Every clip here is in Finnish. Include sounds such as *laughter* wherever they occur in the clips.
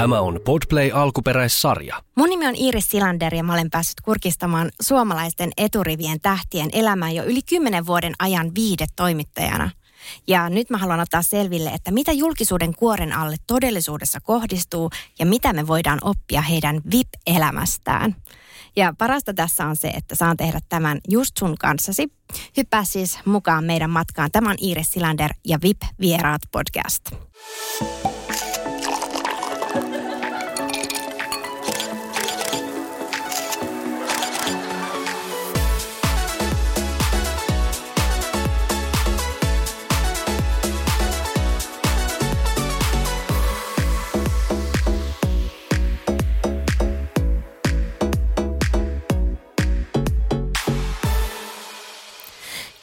Tämä on Podplay alkuperäissarja. Mun nimi on Iiris Silander ja mä olen päässyt kurkistamaan suomalaisten eturivien tähtien elämää jo yli kymmenen vuoden ajan viidetoimittajana. Ja nyt mä haluan ottaa selville, että mitä julkisuuden kuoren alle todellisuudessa kohdistuu ja mitä me voidaan oppia heidän VIP-elämästään. Ja parasta tässä on se, että saan tehdä tämän just sun kanssasi. Hyppää siis mukaan meidän matkaan. Tämä on Iiris Silander ja VIP-vieraat podcast.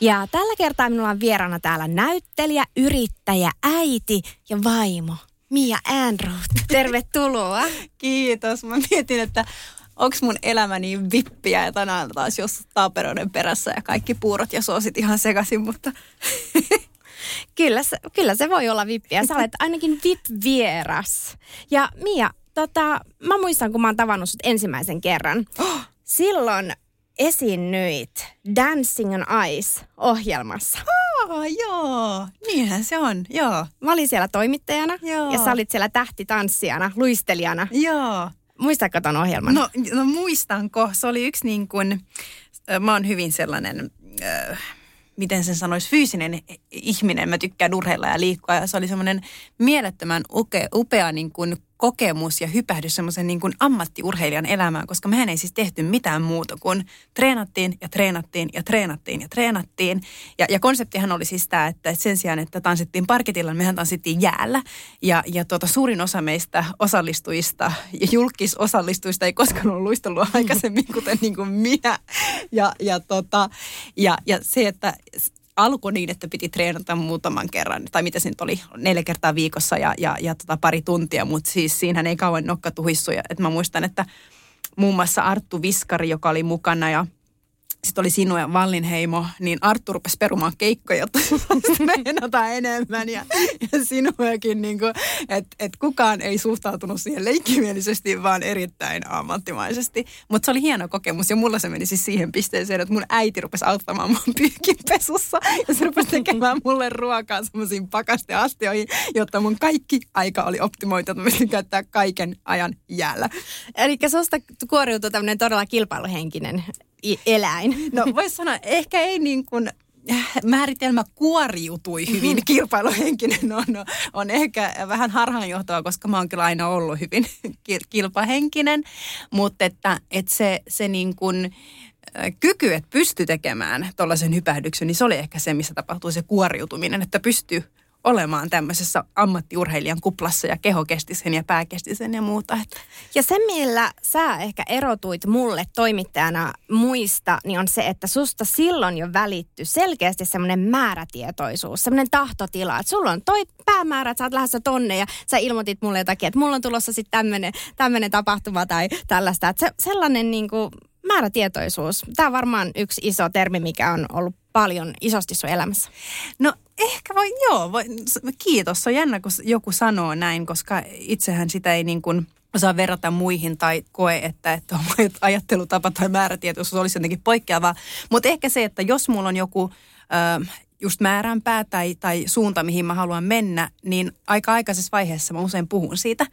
Ja tällä kertaa minulla on vieraana täällä näyttelijä, yrittäjä, äiti ja vaimo. Mia Äänruut, tervetuloa. *laughs* Kiitos. Mä mietin, että onko mun elämä niin vippiä ja tänään taas jos taaperoiden perässä ja kaikki puurot ja soosit ihan sekaisin, mutta... *laughs* kyllä, se, kyllä se voi olla vippiä. Sä olet ainakin vip-vieras. Ja Mia, tota, mä muistan, kun mä oon tavannut sut ensimmäisen kerran. *gasps* Silloin esiinnyit Dancing on Ice-ohjelmassa. Oh, joo, niinhän se on, joo. Mä olin siellä toimittajana Joo. ja sä olit siellä tähtitanssijana, luistelijana. Joo. Muistatko ton ohjelman? No, no muistanko, se oli yksi niin kuin, mä oon hyvin sellainen, äh, miten sen sanoisi, fyysinen ihminen. Mä tykkään urheilla ja liikkua ja se oli semmoinen mielettömän uke, upea niin kuin kokemus ja hypähdys semmoisen niin kuin ammattiurheilijan elämään, koska mehän ei siis tehty mitään muuta kuin treenattiin ja treenattiin ja treenattiin ja treenattiin. Ja, ja konseptihan oli siis tämä, että sen sijaan, että tanssittiin parketilla, niin mehän tanssittiin jäällä. Ja, ja tuota, suurin osa meistä osallistujista ja julkisosallistujista ei koskaan ollut luistelua *laughs* aikaisemmin, kuten niin kuin minä. Ja, ja, tota, ja, ja se, että alkoi niin, että piti treenata muutaman kerran, tai mitä se nyt oli, neljä kertaa viikossa ja, ja, ja tota pari tuntia, mutta siis siinähän ei kauan nokka tuhissu. Ja, että mä muistan, että muun muassa Arttu Viskari, joka oli mukana ja sitten oli Sinu ja Vallinheimo, niin Arttu rupesi perumaan keikkoja, jotta *laughs* treenata enemmän. Ja, ja Sinuakin, niin että et kukaan ei suhtautunut siihen leikkimielisesti, vaan erittäin ammattimaisesti. Mutta se oli hieno kokemus ja mulla se meni siis siihen pisteeseen, että mun äiti rupesi auttamaan mun pyykinpesussa. Ja se rupesi tekemään mulle ruokaa semmoisiin pakasteastioihin, jotta mun kaikki aika oli optimoitu, että mä käyttää kaiken ajan jäällä. Eli susta kuoriutui tämmöinen todella kilpailuhenkinen eläin. *laughs* No voisi sanoa, ehkä ei niin kuin määritelmä kuoriutui hyvin *laughs* kilpailuhenkinen on, on ehkä vähän harhaanjohtava, koska mä oon kyllä aina ollut hyvin *laughs* kilpahenkinen, mutta että, että se, se niin kuin, kyky, että pystyy tekemään tuollaisen hypähdyksen, niin se oli ehkä se, missä tapahtui se kuoriutuminen, että pystyy olemaan tämmöisessä ammattiurheilijan kuplassa ja keho kesti sen ja pää kesti sen ja muuta. Että. Ja se, millä sä ehkä erotuit mulle toimittajana muista, niin on se, että susta silloin jo välitty selkeästi semmoinen määrätietoisuus, semmoinen tahtotila, että sulla on toi päämäärä, että sä oot lähdössä tonne ja sä ilmoitit mulle jotakin, että mulla on tulossa sitten tämmöinen, tapahtuma tai tällaista. Että se, sellainen niin kuin määrätietoisuus, tämä on varmaan yksi iso termi, mikä on ollut paljon isosti sun elämässä. No ehkä voi, joo, voi, kiitos. Se on jännä, kun joku sanoo näin, koska itsehän sitä ei niin kuin osaa verrata muihin tai koe, että, että *laughs* ajattelutapa tai määrätietoisuus olisi jotenkin poikkeavaa. Mutta ehkä se, että jos mulla on joku ö, just määränpää tai, tai suunta, mihin mä haluan mennä, niin aika aikaisessa vaiheessa mä usein puhun siitä.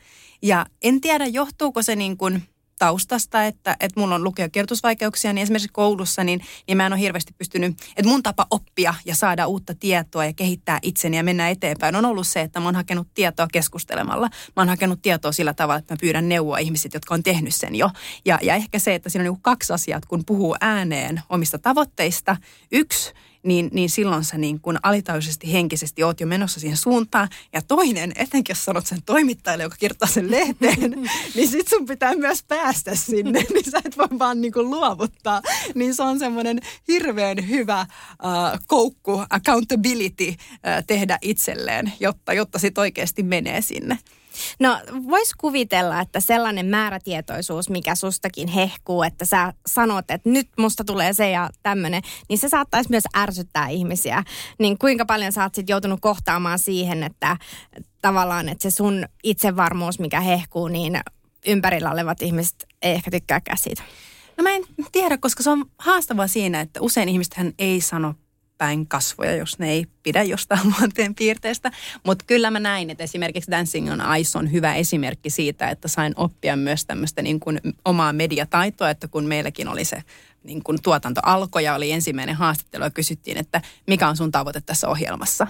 Ja en tiedä, johtuuko se niin kuin – taustasta, että, että mulla on lukio- kirjoitusvaikeuksia, niin esimerkiksi koulussa, niin, niin mä en ole hirveästi pystynyt, että mun tapa oppia ja saada uutta tietoa ja kehittää itseni ja mennä eteenpäin on ollut se, että mä oon hakenut tietoa keskustelemalla. Mä oon hakenut tietoa sillä tavalla, että mä pyydän neuvoa ihmiset, jotka on tehnyt sen jo. Ja, ja ehkä se, että siinä on niin kaksi asiaa, kun puhuu ääneen omista tavoitteista. Yksi, niin, niin silloin sä niin kuin alitajuisesti henkisesti oot jo menossa siihen suuntaan. Ja toinen, etenkin jos sanot sen toimittajalle, joka kirjoittaa sen lehteen, *laughs* niin sit sun pitää myös päästä sinne, *laughs* niin sä et voi vaan niin kuin luovuttaa. Niin se on semmoinen hirveän hyvä äh, koukku, accountability äh, tehdä itselleen, jotta, jotta sit oikeasti menee sinne. No vois kuvitella, että sellainen määrätietoisuus, mikä sustakin hehkuu, että sä sanot, että nyt musta tulee se ja tämmöinen, niin se saattaisi myös ärsyttää ihmisiä. Niin kuinka paljon sä oot sit joutunut kohtaamaan siihen, että tavallaan, että se sun itsevarmuus, mikä hehkuu, niin ympärillä olevat ihmiset ei ehkä tykkääkään siitä? No mä en tiedä, koska se on haastavaa siinä, että usein ihmiset ei sano päin kasvoja, jos ne ei pidä jostain *laughs* luonteen piirteestä. Mutta kyllä mä näin, että esimerkiksi Dancing on Ice on hyvä esimerkki siitä, että sain oppia myös tämmöistä niin kuin omaa mediataitoa, että kun meilläkin oli se niin kuin tuotanto alkoi ja oli ensimmäinen haastattelu ja kysyttiin, että mikä on sun tavoite tässä ohjelmassa.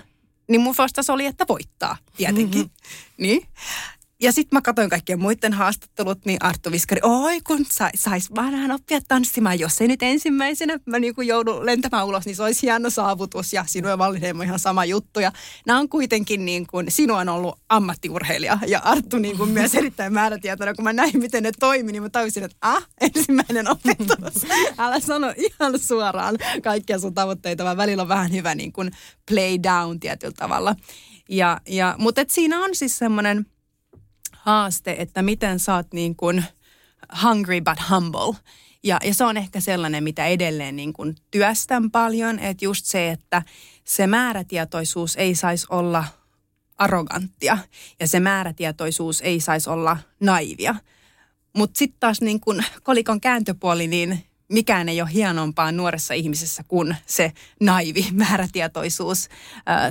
Niin mun vastaus oli, että voittaa, tietenkin. Mm-hmm. Niin. Ja sitten mä katsoin kaikkien muiden haastattelut, niin Arttu Viskari, oi kun sais, sais vaan vähän oppia tanssimaan, jos ei nyt ensimmäisenä mä niin kuin joudun lentämään ulos, niin se olisi hieno saavutus ja sinun ja Wallinheimo ihan sama juttu. Ja nämä on kuitenkin niin kuin, sinua on ollut ammattiurheilija ja Arttu niin kuin myös *laughs* erittäin määrätietoinen. Kun mä näin, miten ne toimi, niin mä tajusin, että ah, ensimmäinen opetus. *laughs* Älä sano ihan suoraan kaikkia sun tavoitteita, vaan välillä on vähän hyvä niin kuin play down tietyllä tavalla. Ja, ja, mutta et siinä on siis semmoinen haaste, että miten sä oot niin kuin hungry but humble. Ja, ja se on ehkä sellainen, mitä edelleen niin kuin työstän paljon, että just se, että se määrätietoisuus ei saisi olla arroganttia ja se määrätietoisuus ei saisi olla naivia. Mutta sitten taas niin kun kolikon kääntöpuoli, niin mikään ei ole hienompaa nuoressa ihmisessä kuin se naivi määrätietoisuus.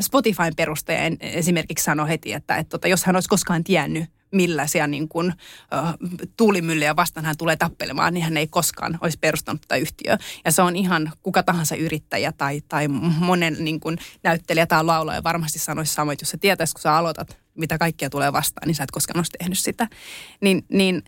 Spotifyn perustaja esimerkiksi sanoi heti, että, että tota, jos hän olisi koskaan tiennyt, millaisia niin kuin, uh, tuulimyllyjä vastaan hän tulee tappelemaan, niin hän ei koskaan olisi perustanut tätä yhtiöä. Ja se on ihan kuka tahansa yrittäjä tai, tai monen niin kuin, näyttelijä tai laulaja varmasti sanoisi samoin, että jos sä tietäisi, kun sä aloitat, mitä kaikkea tulee vastaan, niin sä et koskaan olisi tehnyt sitä. Niin, niin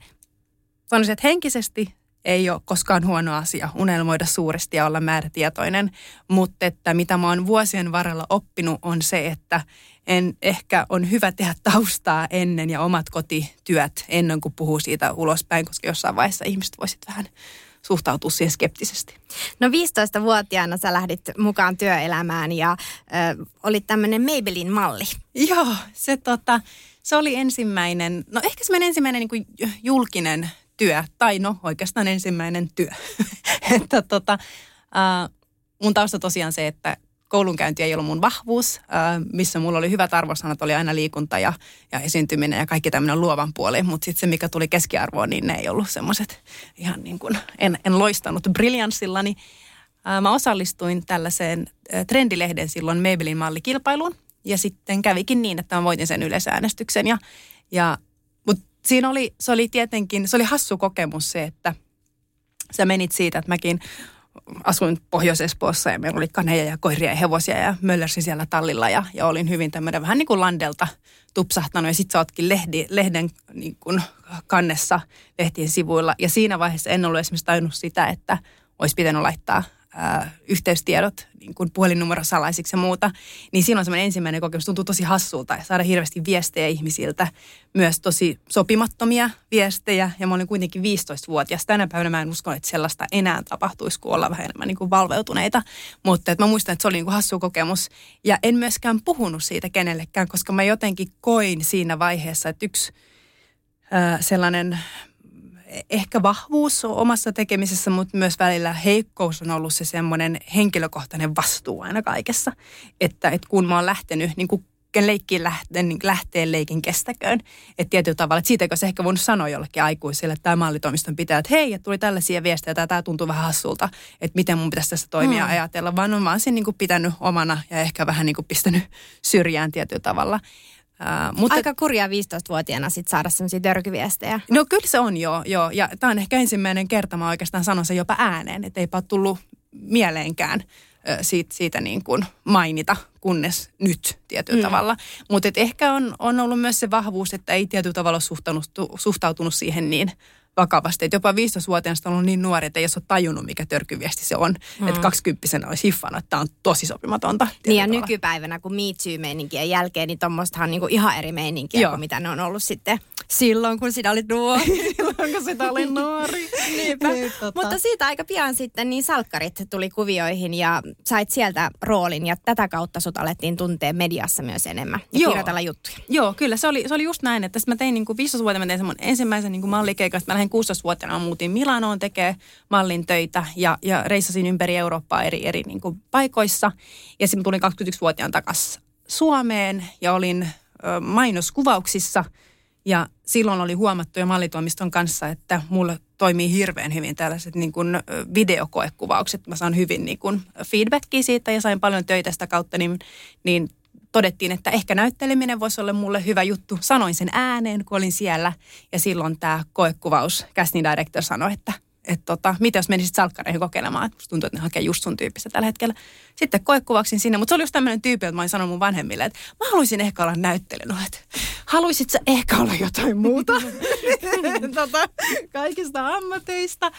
sanoisin, että henkisesti ei ole koskaan huono asia unelmoida suuresti ja olla määrätietoinen, mutta että mitä mä oon vuosien varrella oppinut on se, että en ehkä on hyvä tehdä taustaa ennen ja omat kotityöt ennen kuin puhuu siitä ulospäin, koska jossain vaiheessa ihmiset voisit vähän suhtautua siihen skeptisesti. No 15-vuotiaana sä lähdit mukaan työelämään ja ö, olit tämmöinen Maybelline-malli. Joo, se, tota, se oli ensimmäinen, no ehkä semmoinen ensimmäinen niin kuin julkinen työ, tai no oikeastaan ensimmäinen työ. *laughs* että tota, äh, mun tausta tosiaan se, että koulunkäynti ei ollut mun vahvuus, missä mulla oli hyvät arvosanat, oli aina liikunta ja, ja esiintyminen ja kaikki tämmöinen luovan puoli. Mutta sitten se, mikä tuli keskiarvoon, niin ne ei ollut semmoiset ihan niin kuin, en, en loistanut briljanssillani. Mä osallistuin tällaiseen trendilehden silloin Maybelline mallikilpailuun. Ja sitten kävikin niin, että mä voitin sen yleisäänestyksen. Ja, ja, mutta siinä oli, se oli tietenkin, se oli hassu kokemus se, että sä menit siitä, että mäkin asuin Pohjois-Espoossa ja meillä oli kaneja ja koiria ja hevosia ja möllersin siellä tallilla ja, ja olin hyvin tämmöinen vähän niin kuin landelta tupsahtanut. Ja sit sä ootkin lehdi, lehden niin kuin kannessa lehtien sivuilla. Ja siinä vaiheessa en ollut esimerkiksi tajunnut sitä, että olisi pitänyt laittaa ää, yhteystiedot, niin kuin puhelinnumero salaisiksi ja muuta, niin on semmoinen ensimmäinen kokemus, tuntuu tosi hassulta ja saada hirveästi viestejä ihmisiltä, myös tosi sopimattomia viestejä. Ja mä olin kuitenkin 15-vuotias. Tänä päivänä mä en usko, että sellaista enää tapahtuisi, kun ollaan vähän enemmän niin kuin valveutuneita, mutta että mä muistan, että se oli niin kuin hassu kokemus. Ja en myöskään puhunut siitä kenellekään, koska mä jotenkin koin siinä vaiheessa, että yksi sellainen ehkä vahvuus omassa tekemisessä, mutta myös välillä heikkous on ollut se semmoinen henkilökohtainen vastuu aina kaikessa. Että, että kun mä oon lähtenyt, niin kuin leikkiin lähtee, niin lähtee leikin kestäköön. Että tietyllä tavalla, että siitäkö se ehkä voinut sanoa jollekin aikuiselle, että tämä mallitoimiston pitää, että hei, että tuli tällaisia viestejä, tai tämä tuntuu vähän hassulta, että miten mun pitäisi tässä toimia hmm. ajatella, vaan on vaan sen niin kuin pitänyt omana ja ehkä vähän niin kuin pistänyt syrjään tietyllä tavalla. Uh, mutta, Aika kurjaa 15-vuotiaana sit saada sellaisia törkyviestejä. No kyllä se on joo, joo. ja tämä on ehkä ensimmäinen kerta, mä oikeastaan sanon sen jopa ääneen, että eipä ole tullut mieleenkään siitä, siitä niin kuin mainita, kunnes nyt tietyllä mm. tavalla. Mutta ehkä on, on ollut myös se vahvuus, että ei tietyllä tavalla suhtautunut, suhtautunut siihen niin vakavasti. Että jopa 15-vuotiaana on ollut niin nuori, että ei ole tajunnut, mikä törkyviesti se on. Mm. Että 20 olisi hiffannut, että tämä on tosi sopimatonta. Niin ja nykypäivänä, kun Me Too-meininkien jälkeen, niin tuommoistahan on niinku ihan eri meininkiä Joo. kuin mitä ne on ollut sitten silloin, kun sinä olit nuori. *laughs* silloin, kun sitä oli nuori. Niinpä. Niin, tota. Mutta siitä aika pian sitten niin salkkarit tuli kuvioihin ja sait sieltä roolin ja tätä kautta sut alettiin tuntea mediassa myös enemmän ja Joo. kirjoitella juttuja. Joo, kyllä. Se oli, se oli just näin, että mä tein niin kuin 15 vuotta, mä tein ensimmäisen niin kuin mallikeikan, mä lähdin 16-vuotiaana, muutin Milanoon tekee mallin töitä ja, ja reissasin ympäri Eurooppaa eri, eri niin kuin paikoissa. Ja sitten tulin 21-vuotiaan takaisin Suomeen ja olin mainoskuvauksissa – ja silloin oli huomattu jo mallitoimiston kanssa, että mulle toimii hirveän hyvin tällaiset niin kuin videokoekuvaukset. Mä saan hyvin niin kuin feedbackia siitä ja sain paljon töitä sitä kautta, niin, niin todettiin, että ehkä näytteleminen voisi olla mulle hyvä juttu. Sanoin sen ääneen, kun olin siellä ja silloin tämä koekuvaus, casting director sanoi, että että tota, mitä jos menisit salkkareihin kokeilemaan. Musta tuntuu, että ne hakee just sun tyyppistä tällä hetkellä. Sitten koekuvauksin sinne, mutta se oli just tämmöinen tyyppi, että mä olin sanonut mun vanhemmille, että mä haluaisin ehkä olla näyttelijä. että haluaisit sä ehkä olla jotain muuta *laughs* *laughs* tota, kaikista ammateista.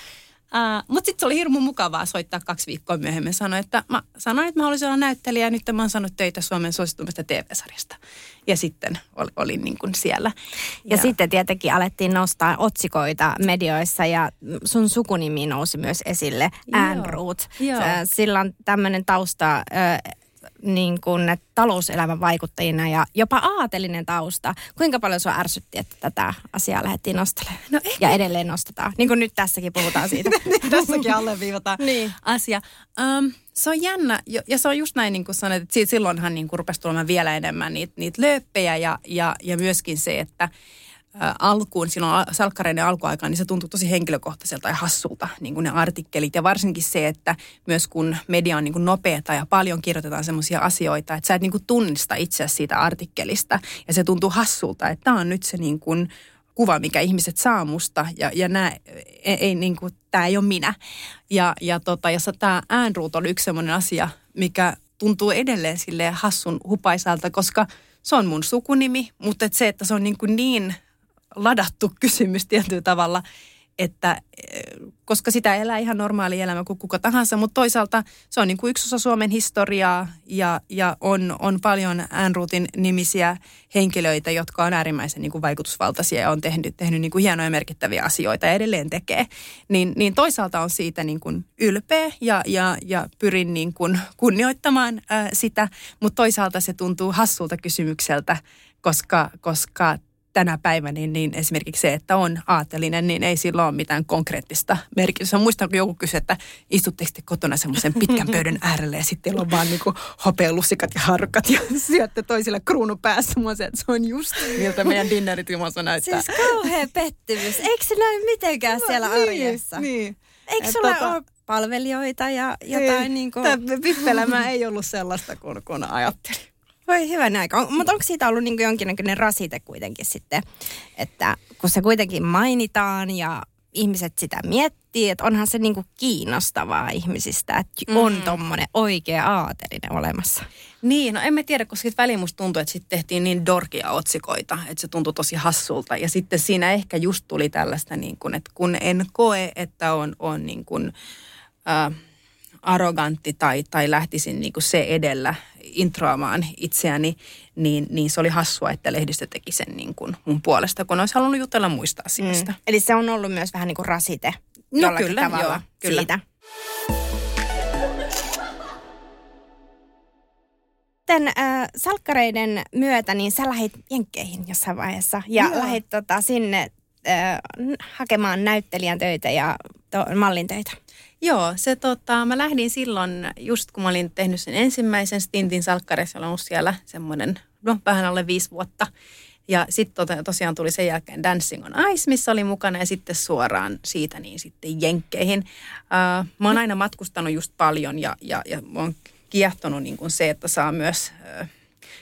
Uh, Mutta sitten se oli hirmu mukavaa soittaa kaksi viikkoa myöhemmin. Sanoin, että mä sanoin, että mä haluaisin olla näyttelijä ja nyt mä oon saanut töitä Suomen suositummasta TV-sarjasta. Ja sitten ol, olin niin kuin siellä. Ja, ja sitten tietenkin alettiin nostaa otsikoita medioissa ja sun sukunimi nousi myös esille, Anne Root. Sillä on tämmöinen tausta niin kuin talouselämän vaikuttajina ja jopa aatelinen tausta. Kuinka paljon sua ärsytti, että tätä asiaa lähdettiin nostelemaan? No ja edelleen nostetaan. Niin kuin nyt tässäkin puhutaan siitä. *laughs* tässäkin alleviivataan niin. asia. Um, se on jännä, ja se on just näin, niin kuin sanoit, että silloinhan niin kuin rupesi tulemaan vielä enemmän niitä, niitä lööppejä ja, ja, ja myöskin se, että alkuun, silloin salkkareiden alkuaikaan, niin se tuntui tosi henkilökohtaiselta ja hassulta, niin kuin ne artikkelit. Ja varsinkin se, että myös kun media on niin kuin nopeata ja paljon kirjoitetaan sellaisia asioita, että sä et niin kuin tunnista itse siitä artikkelista. Ja se tuntuu hassulta, että tämä on nyt se niin kuin kuva, mikä ihmiset saa musta ja, ja nää, ei, ei, niin kuin, tämä ei ole minä. Ja, ja, tota, ja tämä äänruut on yksi sellainen asia, mikä tuntuu edelleen sille hassun hupaisalta, koska se on mun sukunimi, mutta et se, että se on niin, kuin niin ladattu *laughs* kysymys tietyllä tavalla, että eh, koska sitä elää ihan normaali elämä kuin kuka tahansa, mutta toisaalta se on niin kuin yksi osa Suomen historiaa ja, ja on, on paljon Äänruutin nimisiä henkilöitä, jotka on äärimmäisen niin kuin vaikutusvaltaisia ja on tehnyt, tehnyt niin kuin hienoja merkittäviä asioita ja edelleen tekee. Niin, niin toisaalta on siitä niin kuin ylpeä ja, ja, ja pyrin niin kuin kunnioittamaan ää, sitä, mutta toisaalta se tuntuu hassulta kysymykseltä, koska, koska tänä päivänä, niin, niin esimerkiksi se, että on aatelinen, niin ei sillä ole mitään konkreettista merkitystä. Muistan, kun joku kysyi, että istutteko te kotona semmoisen pitkän pöydän äärelle ja sitten on vaan niinku hopealusikat ja harkat ja *laughs* syötte toisilla kruunu päässä. Mua se, että se on just miltä meidän dinnerit ilmassa näyttää. Siis kauhea pettymys. Eikö se näy mitenkään no, siellä niin, arjessa? Niin. Eikö sulla tota, ole palvelijoita ja jotain niin, niin kuin... Tämä ei ollut sellaista, kun, kun ajattelin. Voi hyvän aika. Mutta onko siitä ollut niin jonkinnäköinen rasite kuitenkin sitten, että kun se kuitenkin mainitaan ja ihmiset sitä miettii, että onhan se niinku kiinnostavaa ihmisistä, että mm. on tommonen oikea aatelinen olemassa. Niin, no en mä tiedä, koska väliin musta tuntui, että sitten tehtiin niin dorkia otsikoita, että se tuntui tosi hassulta. Ja sitten siinä ehkä just tuli tällaista, niin kuin, että kun en koe, että on, on niin kuin, äh, arrogantti tai, tai lähtisin niin kuin se edellä introamaan itseäni, niin, niin se oli hassua, että lehdistö teki sen niin kuin mun puolesta, kun olisi halunnut jutella muista asioista. Mm. Eli se on ollut myös vähän niin kuin rasite no, kyllä, tavalla joo, kyllä. siitä. Sitten äh, salkkareiden myötä, niin sä lähit Jenkkeihin jossain vaiheessa ja joo. lähit tota, sinne äh, hakemaan näyttelijän töitä ja to, mallin töitä. Joo, se tota, mä lähdin silloin, just kun mä olin tehnyt sen ensimmäisen stintin salkkarissa, ollut siellä semmoinen, no vähän alle viisi vuotta. Ja sitten tota, tosiaan tuli sen jälkeen Dancing on Ice, missä oli mukana ja sitten suoraan siitä niin sitten Jenkkeihin. Uh, mä oon aina matkustanut just paljon ja, ja, ja mä oon kiehtonut niin kuin se, että saa myös uh,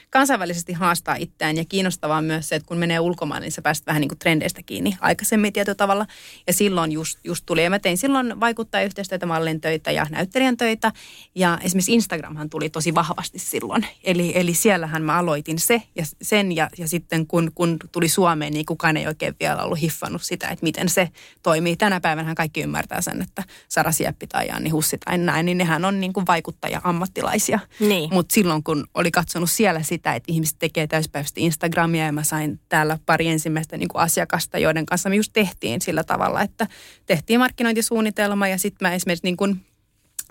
kansainvälisesti haastaa itseään ja kiinnostavaa myös se, että kun menee ulkomaille, niin sä pääset vähän niin kuin trendeistä kiinni aikaisemmin tietyllä tavalla. Ja silloin just, just tuli, ja mä tein silloin vaikuttajayhteistyötä, mallin töitä ja näyttelijän töitä. Ja esimerkiksi Instagramhan tuli tosi vahvasti silloin. Eli, eli siellähän mä aloitin se ja sen ja, ja sitten kun, kun tuli Suomeen, niin kukaan ei oikein vielä ollut hiffannut sitä, että miten se toimii. Tänä päivänä kaikki ymmärtää sen, että Sara Sieppi tai Janni Hussi tai näin, niin nehän on niin kuin vaikuttaja-ammattilaisia. Niin. Mutta silloin kun oli katsonut siellä sitä, että ihmiset tekee täyspäiväisesti Instagramia ja mä sain täällä pari ensimmäistä niin kuin asiakasta, joiden kanssa me just tehtiin sillä tavalla, että tehtiin markkinointisuunnitelma ja sitten mä esimerkiksi niin kuin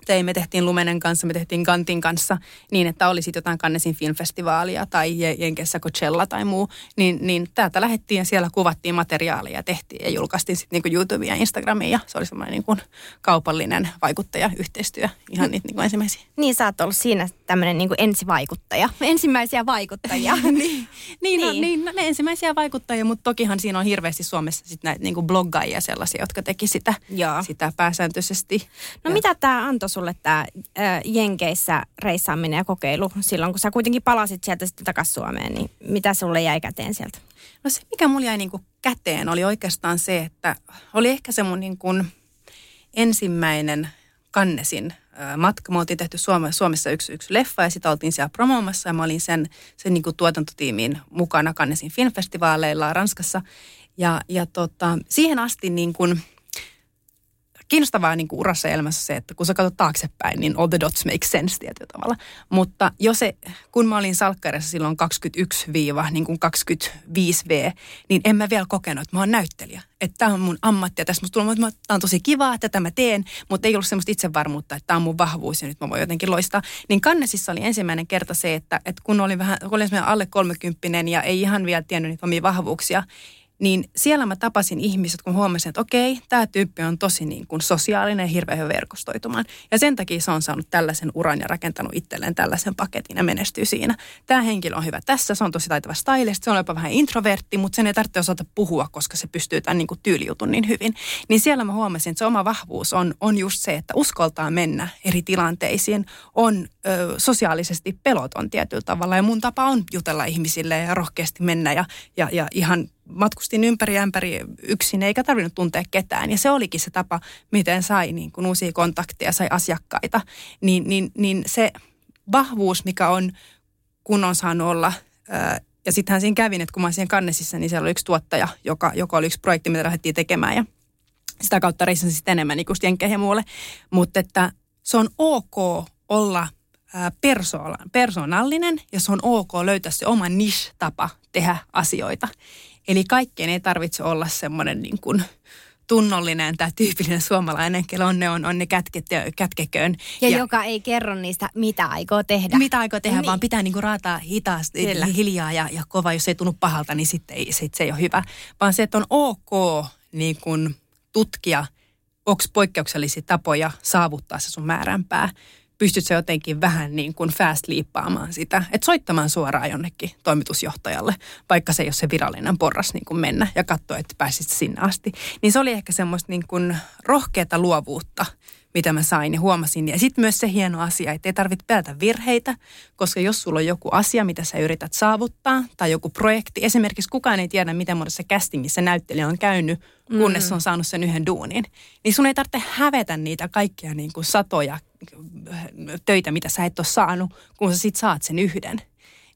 teimme, tehtiin Lumenen kanssa, me tehtiin Kantin kanssa niin, että olisi jotain Kannesin filmfestivaalia tai Jenkessä Coachella tai muu, niin, niin täältä lähdettiin ja siellä kuvattiin materiaalia ja tehtiin ja julkaistiin sitten niin YouTubeen ja Instagramiin ja se oli semmoinen niin kuin kaupallinen vaikuttaja, yhteistyö, ihan niitä niin kuin ensimmäisiä. Niin sä oot ollut siinä tämmöinen niin ensivaikuttaja, *laughs* ensimmäisiä vaikuttajia. *laughs* niin, niin, niin. No, niin, no, ne ensimmäisiä vaikuttajia, mutta tokihan siinä on hirveästi Suomessa sit näitä niin kuin bloggaajia sellaisia, jotka teki sitä, Joo. sitä pääsääntöisesti. No ja. mitä tämä antoi sulle tämä Jenkeissä reissaaminen ja kokeilu silloin, kun sä kuitenkin palasit sieltä sitten takaisin Suomeen, niin mitä sulle jäi käteen sieltä? No se, mikä mulle jäi niin kuin käteen, oli oikeastaan se, että oli ehkä se mun niin kuin ensimmäinen kannesin matka. Me oltiin tehty Suomessa yksi, yksi leffa ja sitä oltiin siellä promoomassa ja mä olin sen, sen niin kuin mukana Kannesin filmfestivaaleilla Ranskassa. Ja, ja tota, siihen asti niin kuin, kiinnostavaa niin kuin urassa ja elämässä se, että kun sä katsot taaksepäin, niin all the dots make sense tietyllä tavalla. Mutta jo se, kun mä olin salkkarissa silloin 21 niin kuin 25V, niin en mä vielä kokenut, että mä oon näyttelijä. Että tämä on mun ammatti ja tässä musta tulee, että tämä on tosi kiva, että tätä mä teen, mutta ei ollut semmoista itsevarmuutta, että tämä on mun vahvuus ja nyt mä voin jotenkin loistaa. Niin Kannesissa oli ensimmäinen kerta se, että, että kun olin vähän, kun olin alle 30 ja ei ihan vielä tiennyt niitä omia vahvuuksia, niin siellä mä tapasin ihmiset, kun huomasin, että okei, tämä tyyppi on tosi niin kuin sosiaalinen ja hirveän hyvä verkostoitumaan. Ja sen takia se on saanut tällaisen uran ja rakentanut itselleen tällaisen paketin ja menestyy siinä. Tämä henkilö on hyvä tässä, se on tosi taitava stylist, se on jopa vähän introvertti, mutta sen ei tarvitse osata puhua, koska se pystyy tämän niin kuin niin hyvin. Niin siellä mä huomasin, että se oma vahvuus on, on just se, että uskaltaa mennä eri tilanteisiin, on ö, sosiaalisesti peloton tietyllä tavalla ja mun tapa on jutella ihmisille ja rohkeasti mennä ja, ja, ja ihan matkustin ympäri ämpäri yksin eikä tarvinnut tuntea ketään. Ja se olikin se tapa, miten sai niin kuin uusia kontakteja, sai asiakkaita. Niin, niin, niin se vahvuus, mikä on, kun on saanut olla ja sittenhän siinä kävin, että kun mä siinä kannesissa, niin siellä oli yksi tuottaja, joka, joka oli yksi projekti, mitä lähdettiin tekemään. Ja sitä kautta reissasin sitten enemmän niin jenkkeihin ja muualle. Mutta että se on ok olla persoonallinen ja se on ok löytää se oma niche-tapa tehdä asioita. Eli kaikkeen ei tarvitse olla semmoinen niin kuin tunnollinen tai tyypillinen suomalainen, kello on ne, on, on ne kätket, kätkeköön. Ja, ja, joka ei kerro niistä, mitä aikoo tehdä. Mitä aikoo tehdä, niin. vaan pitää niin kuin raataa hitaasti, Kyllä. hiljaa ja, ja kova. Jos ei tunnu pahalta, niin sitten ei, sit se ei ole hyvä. Vaan se, että on ok niin kuin tutkia, onko poikkeuksellisia tapoja saavuttaa se sun määränpää pystyt sä jotenkin vähän niin kuin fast liippaamaan sitä, että soittamaan suoraan jonnekin toimitusjohtajalle, vaikka se ei ole se virallinen porras niin kuin mennä ja katsoa, että pääsit sinne asti. Niin se oli ehkä semmoista niin kuin rohkeata luovuutta, mitä mä sain ja huomasin. Ja sitten myös se hieno asia, että ei tarvitse pelätä virheitä, koska jos sulla on joku asia, mitä sä yrität saavuttaa, tai joku projekti, esimerkiksi kukaan ei tiedä, miten muodossa castingissa näyttelijä on käynyt, kunnes mm. on saanut sen yhden duunin. Niin sun ei tarvitse hävetä niitä kaikkia niin kuin satoja töitä, mitä sä et ole saanut, kun sä sit saat sen yhden.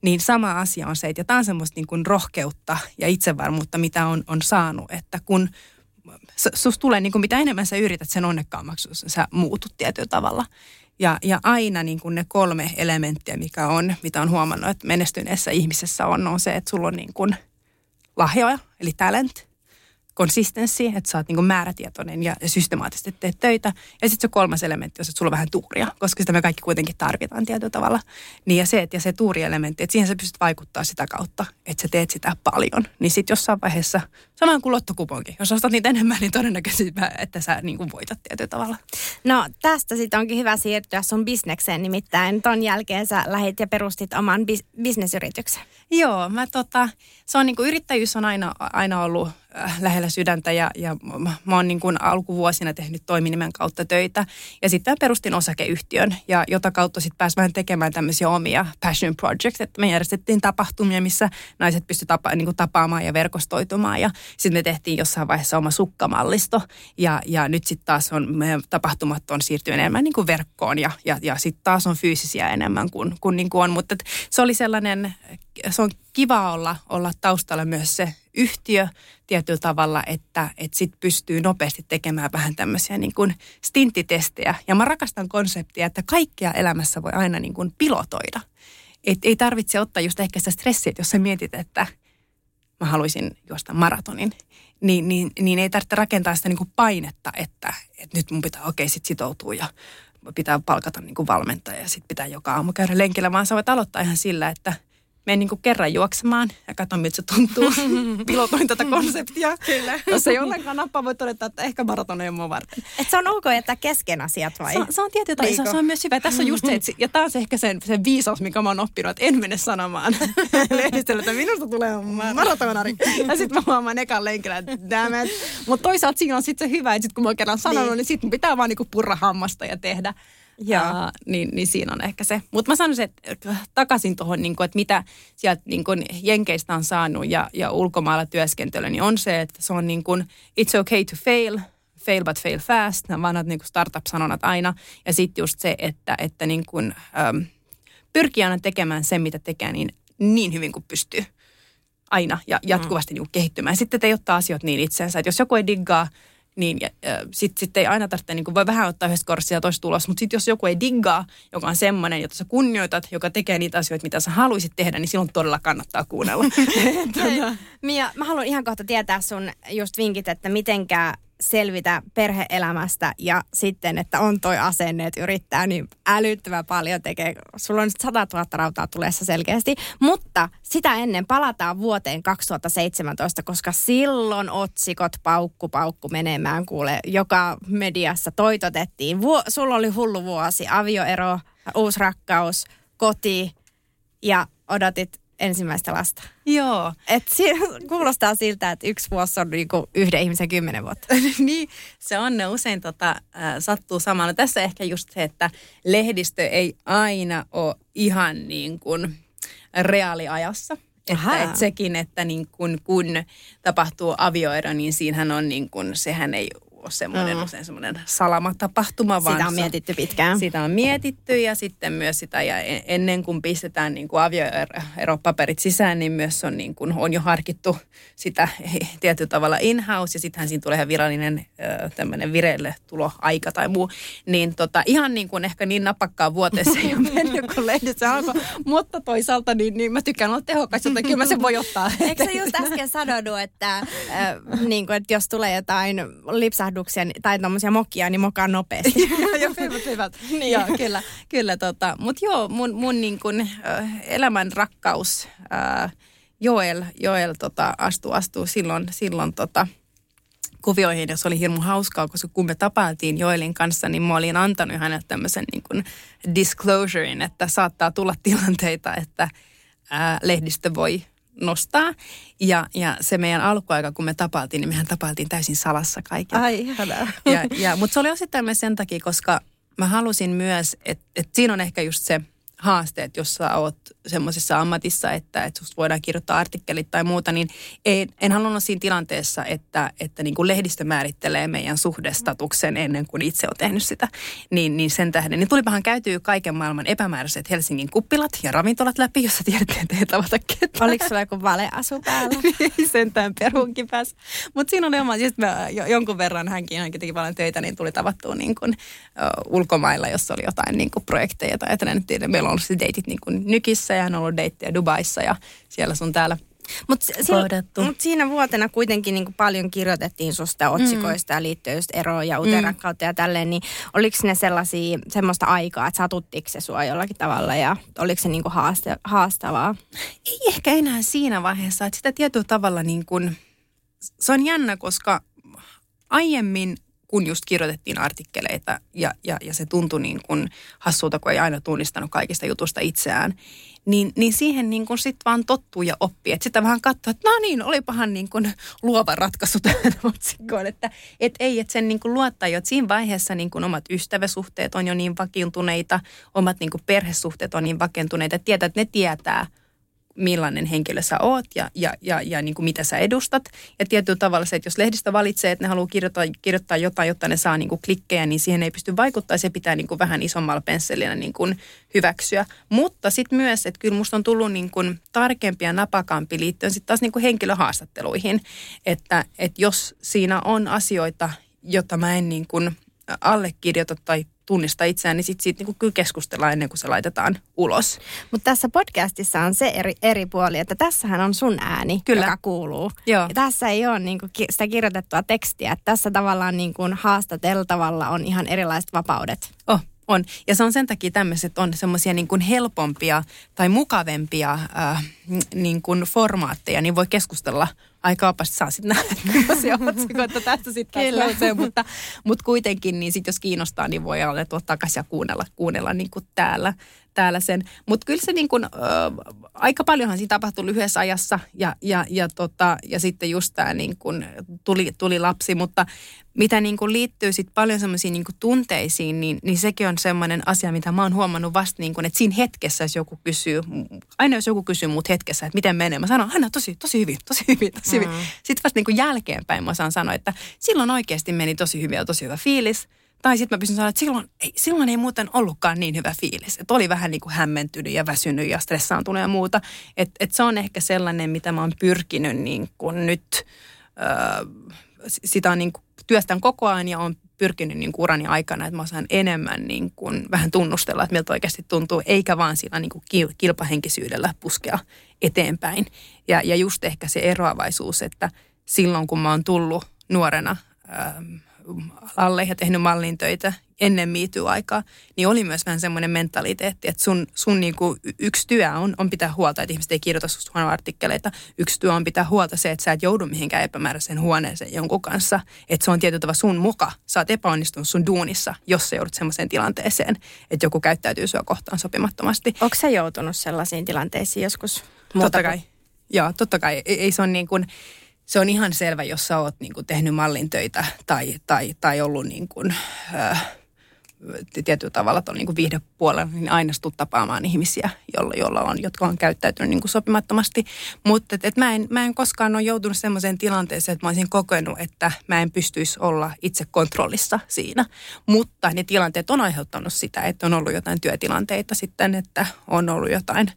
Niin sama asia on se, että tämä on semmoista niin kuin rohkeutta ja itsevarmuutta, mitä on, on saanut, että kun sus tulee, niin kuin mitä enemmän sä yrität, sen onnekkaammaksi sä muutut tietyllä tavalla. Ja, ja aina niin kuin ne kolme elementtiä, mikä on, mitä on huomannut, että menestyneessä ihmisessä on, on se, että sulla on niin kuin lahjoja, eli talent – konsistenssi, että sä oot niin määrätietoinen ja systemaattisesti teet töitä. Ja sitten se kolmas elementti on, että sulla on vähän tuuria, koska sitä me kaikki kuitenkin tarvitaan tietyllä tavalla. Niin ja se, että ja se tuurielementti, että siihen sä pystyt vaikuttaa sitä kautta, että sä teet sitä paljon. Niin sitten jossain vaiheessa, sama kuin lottokuponki, jos ostat niitä enemmän, niin todennäköisesti, että sä niin kuin voitat tietyllä tavalla. No tästä sitten onkin hyvä siirtyä sun bisnekseen, nimittäin ton jälkeen sä lähit ja perustit oman bis- bisnesyrityksen. Joo, mä tota, se on niin kuin yrittäjyys on aina, aina ollut lähellä sydäntä ja, ja mä, mä oon niin kuin alkuvuosina tehnyt toiminimen kautta töitä. Ja sitten perustin osakeyhtiön, ja jota kautta sitten pääsi vähän tekemään tämmöisiä omia passion projects. Että me järjestettiin tapahtumia, missä naiset pystyivät tapa, niin tapaamaan ja verkostoitumaan. Ja sitten me tehtiin jossain vaiheessa oma sukkamallisto. Ja, ja nyt sitten taas on, tapahtumat on siirtynyt enemmän niin kuin verkkoon ja, ja, ja sitten taas on fyysisiä enemmän kuin, kuin, niin kuin on. Mutta se oli sellainen, se on kiva olla, olla taustalla myös se yhtiö tietyllä tavalla, että, että sit pystyy nopeasti tekemään vähän tämmöisiä niin kuin stinttitestejä. Ja mä rakastan konseptia, että kaikkea elämässä voi aina niin kuin pilotoida. Et ei tarvitse ottaa just ehkä sitä stressiä, että jos sä mietit, että mä haluaisin juosta maratonin, niin, niin, niin ei tarvitse rakentaa sitä niin kuin painetta, että, että nyt mun pitää okei okay, sit sitoutua ja pitää palkata niin kuin valmentaja ja sitten pitää joka aamu käydä lenkillä, vaan sä voit aloittaa ihan sillä, että – menen niin kerran juoksemaan ja katson, miltä se tuntuu. *laughs* Pilotoin tätä konseptia. Kyllä. Jos ei ollenkaan nappaa, voi todeta, että ehkä maraton ei ole mua varten. Et se on ok jättää kesken asiat vai? Se, se on tietysti, se, se, on myös hyvä. Tässä on just se, että, ja tämä on se ehkä sen, sen viisaus, mikä mä oon oppinut, että en mene sanomaan *laughs* lehdistölle, että minusta tulee maratonari. Ja sitten mä huomaan ekan lenkillä, että damn it. Mutta toisaalta siinä on sitten se hyvä, että sit kun mä oon kerran sanonut, niin, niin sitten pitää vaan niinku purra hammasta ja tehdä. Ja, uh, niin, niin siinä on ehkä se. Mutta mä sanoisin, että takaisin tuohon, niin että mitä sieltä niin kuin Jenkeistä on saanut ja, ja ulkomailla työskentely, niin on se, että se on niin kuin, it's okay to fail, fail but fail fast, nämä vanhat niin startup-sanonat aina. Ja sitten just se, että, että niin kuin, um, pyrkii aina tekemään sen, mitä tekee, niin, niin hyvin kuin pystyy aina ja jatkuvasti mm. niin kehittymään. Sitten ei ottaa asioita niin itsensä, että jos joku ei diggaa niin sitten sit ei aina tarvitse, niin voi vähän ottaa yhdessä korssia ja toista tulos, mutta sitten jos joku ei diggaa, joka on semmoinen, jota sä kunnioitat, joka tekee niitä asioita, mitä sä haluaisit tehdä, niin silloin todella kannattaa kuunnella. *laughs* Mia, mä haluan ihan kohta tietää sun just vinkit, että mitenkä selvitä perheelämästä ja sitten, että on toi asenne, että yrittää niin älyttömän paljon tekee. Sulla on nyt 100 000 rautaa tulessa selkeästi, mutta sitä ennen palataan vuoteen 2017, koska silloin otsikot paukku paukku menemään kuule. Joka mediassa toitotettiin. Vu- sulla oli hullu vuosi, avioero, uusi rakkaus, koti ja odotit ensimmäistä lasta. Joo. Et si- *laughs* kuulostaa siltä, että yksi vuosi on niinku yhden ihmisen kymmenen vuotta. *laughs* niin, se on ne usein tota, äh, sattuu samalla. Tässä ehkä just se, että lehdistö ei aina ole ihan niin kuin reaaliajassa. Että et sekin, että niin kun, kun tapahtuu avioero, niin siinähän on niin kun, sehän ei ole semmoinen mm. usein semmoinen salamatapahtuma. Sitä on mietitty pitkään. Sitä on mietitty ja sitten myös sitä, ja e- ennen kuin pistetään niin kuin avioeropaperit sisään, niin myös on, niin kuin, on jo harkittu sitä *laughs* tietyllä tavalla in-house, ja sittenhän siinä tulee ihan virallinen tämmöinen vireille tuloaika tai muu. Niin tota, ihan niin kuin ehkä niin napakkaan vuoteen se ei ole *laughs* mennyt kuin lehdissä alkoi, mutta toisaalta niin, niin mä tykkään olla tehokas, joten kyllä mä sen voi ottaa. Eikö sä just äsken sanonut, että, äh, niin kuin, että jos tulee jotain lipsa pilkahduksia tai tuommoisia mokia, niin mokaan nopeasti. *laughs* joo, hyvät, hyvät. *laughs* niin. Joo, kyllä. kyllä tota. Mutta joo, mun, mun niin kun, äh, elämän rakkaus, äh, Joel, Joel tota, astuu, astuu silloin, silloin tota, kuvioihin, jos oli hirmu hauskaa, koska kun me tapailtiin Joelin kanssa, niin mä olin antanut hänelle tämmöisen niin kuin disclosurein, että saattaa tulla *laughs* tilanteita, että ää, lehdistö voi nostaa. Ja, ja se meidän alkuaika, kun me tapailtiin, niin mehän tapailtiin täysin salassa kaikki. Ai, ja, ja, Mutta se oli osittain myös sen takia, koska mä halusin myös, että, että siinä on ehkä just se haasteet, jos sä oot semmoisessa ammatissa, että, että susta voidaan kirjoittaa artikkelit tai muuta, niin ei, en halunnut siinä tilanteessa, että, että niin kuin lehdistö määrittelee meidän suhdestatuksen ennen kuin itse on tehnyt sitä. Niin, niin sen tähden, niin tulipahan käytyy kaiken maailman epämääräiset Helsingin kuppilat ja ravintolat läpi, jossa tiedettiin, että ei tavata ketään. Oliko sulla joku valeasu päällä? ei *laughs* sentään perunkin päässä. Mutta siinä oli oma, siis mä jonkun verran hänkin, hänkin teki paljon töitä, niin tuli tavattua niin kuin, uh, ulkomailla, jossa oli jotain niin kuin projekteja tai että meillä on ollut deitit niin kuin Nykissä ja on ollut deittiä Dubaissa ja siellä sun täällä mutta si- mut siinä vuotena kuitenkin niin paljon kirjoitettiin susta otsikoista mm. ja liittyen just eroon ja uuteen mm. ja tälleen, niin oliko ne sellaisia, semmoista aikaa, että satuttiinko se sua jollakin tavalla ja oliko se niin haaste, haastavaa? Ei ehkä enää siinä vaiheessa, että sitä tietyllä tavalla niin kuin, se on jännä, koska aiemmin kun just kirjoitettiin artikkeleita ja, ja, ja se tuntui niin kuin hassulta, kun ei aina tunnistanut kaikista jutusta itseään, niin, niin siihen niin kuin sit vaan tottuu ja oppii. Että sitä vähän katsoo, että no niin, olipahan niin kuin luova ratkaisu *laughs* tähän otsikkoon. Että et ei, että sen niin kuin luottaa jo, että siinä vaiheessa niin kuin omat ystäväsuhteet on jo niin vakiintuneita, omat niin kuin perhesuhteet on niin vakiintuneita, että tietää, että ne tietää – millainen henkilö sä oot ja, ja, ja, ja niin kuin mitä sä edustat. Ja tietyllä tavalla se, että jos lehdistä valitsee, että ne haluaa kirjoittaa, kirjoittaa jotain, jotta ne saa niin kuin klikkejä, niin siihen ei pysty vaikuttaa. Se pitää niin kuin vähän isommalla pensselillä niin kuin hyväksyä. Mutta sitten myös, että kyllä musta on tullut niin kuin tarkempi ja napakampi liittyen sitten taas niin kuin henkilöhaastatteluihin. Että, että jos siinä on asioita, jotta mä en niin kuin allekirjoita tai tunnista itseään, niin sitten siitä niinku kyllä keskustellaan ennen kuin se laitetaan ulos. Mutta tässä podcastissa on se eri, eri puoli, että tässähän on sun ääni, kyllä. joka kuuluu. Joo. Ja tässä ei ole niinku sitä kirjoitettua tekstiä. Että tässä tavallaan niinku haastateltavalla on ihan erilaiset vapaudet. Oh, on. Ja se on sen takia tämmöiset on semmoisia niin kuin helpompia tai mukavempia äh, niin kuin formaatteja, niin voi keskustella aika opasti saa sitten nähdä, millaisia otsikoita tästä sitten nousee, mutta, mutta kuitenkin, niin sitten jos kiinnostaa, niin voi tuottaa takaisin ja kuunnella, kuunnella niin kuin täällä, täällä sen. Mutta kyllä se niin kuin, äh, aika paljonhan siinä tapahtui lyhyessä ajassa ja, ja, ja, tota, ja sitten just tämä niin kuin tuli, tuli lapsi, mutta mitä niin kuin liittyy sitten paljon semmoisiin niin tunteisiin, niin, niin sekin on semmoinen asia, mitä mä oon huomannut vasta niin kuin, että siinä hetkessä, jos joku kysyy, aina jos joku kysyy mut hetkessä, että miten menee, mä sanon, aina tosi, tosi hyvin, tosi hyvin, tosi hyvin. Mm. Sitten vasta niin kuin jälkeenpäin mä saan sanoa, että silloin oikeasti meni tosi hyvin ja tosi hyvä fiilis. Tai sitten mä pystyn sanoa, että silloin ei, silloin ei muuten ollutkaan niin hyvä fiilis. Että oli vähän niin kuin hämmentynyt ja väsynyt ja stressaantunut ja muuta. Että et se on ehkä sellainen, mitä mä oon pyrkinyt niin kuin nyt, öö, sitä on niin kuin työstän koko ajan ja on pyrkinyt niin kuin urani aikana, että mä osaan enemmän niin kuin vähän tunnustella, että miltä oikeasti tuntuu, eikä vaan sillä niin kuin kilpahenkisyydellä puskea eteenpäin. Ja, ja just ehkä se eroavaisuus, että silloin kun mä oon tullut nuorena ähm, alle ja tehnyt mallin töitä ennen miityaikaa, niin oli myös vähän semmoinen mentaliteetti, että sun, sun niinku yksi työ on, on pitää huolta, että ihmiset ei kirjoita susta huonoa artikkeleita. Yksi työ on pitää huolta se, että sä et joudu mihinkään epämääräiseen huoneeseen jonkun kanssa. Että se on tietyllä sun muka. Sä oot epäonnistunut sun duunissa, jos sä joudut semmoiseen tilanteeseen, että joku käyttäytyy sua kohtaan sopimattomasti. Onko se joutunut sellaisiin tilanteisiin joskus? Totta kai. Joo, totta kai. Ei, ei se on niin kuin, se on ihan selvä, jos sä oot niin kuin tehnyt mallin töitä tai, tai, tai ollut niin kuin, äh, tietyllä tavalla tuolla niin viihdepuolella, niin aina tuu tapaamaan ihmisiä, jolla, jolla on, jotka on käyttäytynyt niin kuin sopimattomasti. Mutta et, et mä, en, mä en koskaan ole joutunut sellaiseen tilanteeseen, että mä olisin kokenut, että mä en pystyisi olla itse kontrollissa siinä. Mutta ne tilanteet on aiheuttanut sitä, että on ollut jotain työtilanteita sitten, että on ollut jotain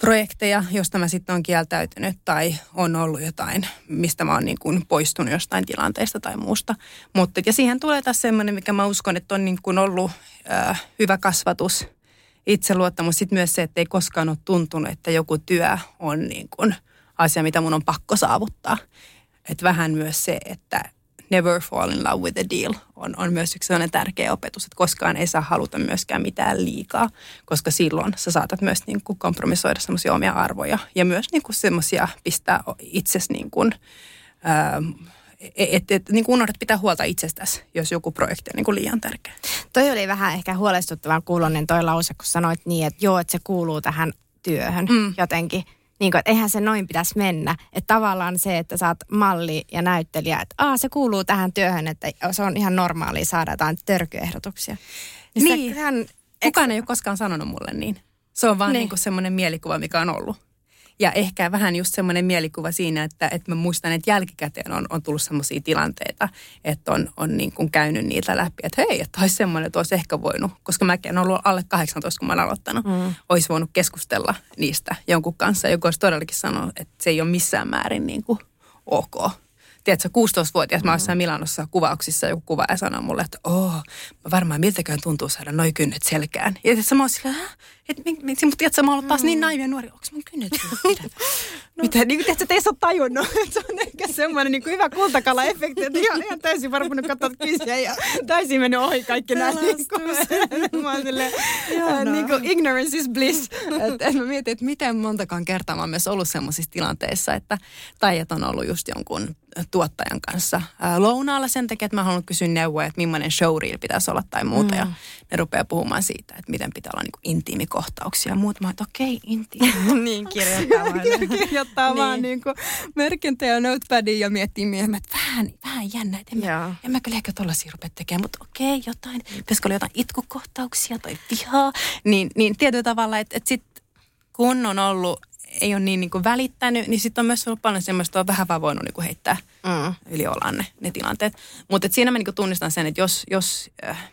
projekteja, josta mä sitten on kieltäytynyt tai on ollut jotain, mistä mä oon niin kuin poistunut jostain tilanteesta tai muusta. Mutta ja siihen tulee taas semmoinen, mikä mä uskon, että on niin kuin ollut äh, hyvä kasvatus, itseluottamus. Sitten myös se, että ei koskaan ole tuntunut, että joku työ on niin kuin asia, mitä mun on pakko saavuttaa. Että vähän myös se, että never fall in love with a deal on, on myös yksi sellainen tärkeä opetus, että koskaan ei saa haluta myöskään mitään liikaa, koska silloin sä saatat myös niin kuin kompromissoida semmoisia omia arvoja ja myös niin kuin semmoisia pistää itsesi niin kuin, ää, että et, niin unohdat pitää huolta itsestäsi, jos joku projekti on niin kuin liian tärkeä. Toi oli vähän ehkä huolestuttavan kuulonen toi lause, kun sanoit niin, että joo, että se kuuluu tähän työhön mm. jotenkin niin kuin, että eihän se noin pitäisi mennä. Että tavallaan se, että sä oot malli ja näyttelijä, että Aa, se kuuluu tähän työhön, että se on ihan normaalia saada jotain törkyehdotuksia. Niin, niin. Sehän, kukaan ei ole koskaan sanonut mulle niin. Se on vaan niin. niin semmoinen mielikuva, mikä on ollut. Ja ehkä vähän just semmoinen mielikuva siinä, että, että mä muistan, että jälkikäteen on, on tullut semmoisia tilanteita, että on, on niin kuin käynyt niitä läpi, että hei, että olisi semmoinen, että olisi ehkä voinut, koska mäkin olen ollut alle 18, kun mä olen aloittanut, mm. olisi voinut keskustella niistä jonkun kanssa, joka olisi todellakin sanonut, että se ei ole missään määrin niin kuin ok tiedätkö, 16-vuotias, mä olisin Milanossa kuvauksissa joku kuva ja sanoi mulle, että oh, varmaan miltäkään tuntuu saada noin kynnet selkään. Ja sitten mä olisin että miksi, mutta tiedätkö, mä oon ollut taas niin naivia nuori, onko mun kynnet no. *laughs* Mitä, niin kuin tiedätkö, te ole tajunnut, *laughs* että se on ehkä semmoinen niin hyvä kultakala-efekti, että ihan, ihan täysin varmaan katsoa kysyä ja täysin mennyt ohi kaikki nämä. Niin *laughs* mä oon silleen, niin kuin ignorance is bliss. Että et mä mietin, että miten montakaan kertaa mä oon myös ollut semmoisissa tilanteissa, että taijat on ollut just jonkun tuottajan kanssa lounaalla sen takia, että mä haluan kysyä neuvoja, että millainen showreel pitäisi olla tai muuta. Mm. Ja ne rupeaa puhumaan siitä, että miten pitää olla niin intiimikohtauksia ja muuta. Mä että okei, okay, intiimi. *laughs* niin, kirjoittaa vaan. *laughs* kirjoittaa niin. vaan niin kuin merkintöjä notepadiin ja miettii myöhemmin, että vähän, vähän jännä. Että en, mä, en mä kyllä ehkä tollaisia rupea tekemään, mutta okei, okay, jotain. Pitäisikö olla jotain itkukohtauksia tai vihaa? Niin, niin tietyllä tavalla, että, että sitten kun on ollut ei ole niin, niin kuin välittänyt, niin sitten on myös ollut paljon semmoista, on vähän vaan voinut niin kuin heittää mm. yli olan ne, ne tilanteet. Mutta siinä mä niin kuin tunnistan sen, että jos, jos äh,